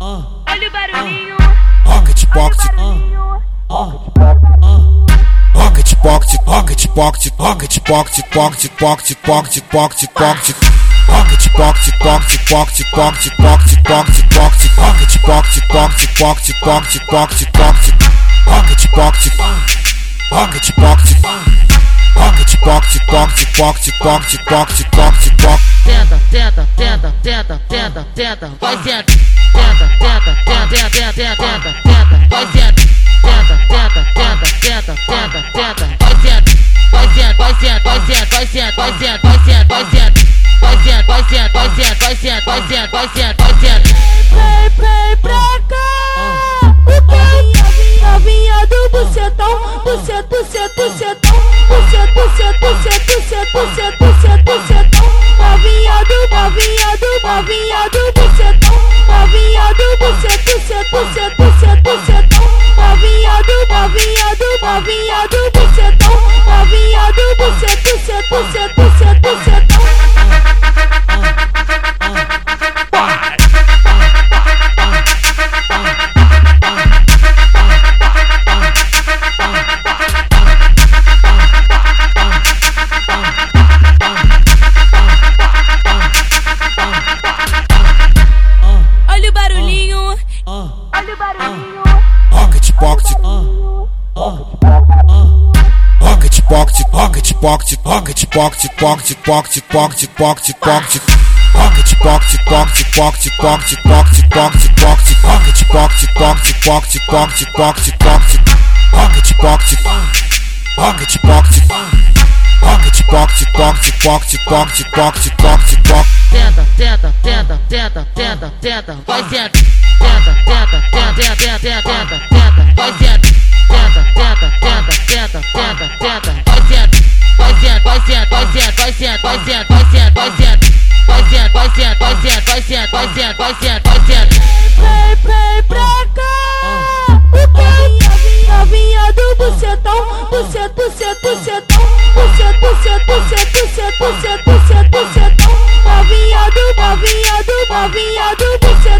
Olha o barulhinho. Rocket Pocket. Rocket Pocket, Rocket Pocket, Rocket Pocket, Pocket, Pocket, Pocket, Pocket, Pocket. Rocket Pocket, Pocket, Pocket, Pocket, Pocket, Pocket, Pocket, Rocket Pocket, Pocket, Pocket, Pocket, Pocket, Pocket. Rocket Pocket, Rocket Pocket, Rocket Pocket, Pocket, Pocket, Pocket, Pocket, Pocket, Pocket. Tenta, tenta, tenta, tenta, tenta, tenta, vai senta, tenta, tenta, tenta, tenta, tenta, tenta, tenta, vai senta, tenta, tenta, tenta, tenta, tenta, tenta, vai senta, vai senta, vai senta, vai senta, vai senta, vai senta, vai senta, vai senta, vai senta, vai senta, vai senta, vai senta, vai senta, vai senta, vai senta. Vem, vem pra cá. O que? Novinha do bucetão, bucet, bucet, bucetão, bucet, bucet, bucet, bucet, bucet, bucet, bucetão. Novinha do bucetão, novinha do bucetão, bucetão Pocket, Rocket Pocket, Rocket Pocket, Rocket Pocket, Pocket, Pocket, Pocket, Pocket, Pocket. Rocket Pocket, Pocket, Pocket, Pocket, Pocket, Pocket, Pocket. Rocket Pocket, Pocket, Pocket, Pocket, Pocket, Pocket. Rocket Pocket, Rocket Pocket, Rocket Pocket, Pocket, Pocket, Pocket, Pocket, Pocket, Pocket. tenta, tenta, tenta, tenta, tenta, tenta, vai tenta, tenta, tenta, tenta, tenta, vai senta, vai senta, vai senta. Vem, vem pra cá. O que? Novinha do bucetão, bucet, bucet, bucetão, bucet, bucet, bucet, bucet, bucet, bucet, bucetão. Novinha do, novinha do, novinha do bucetão,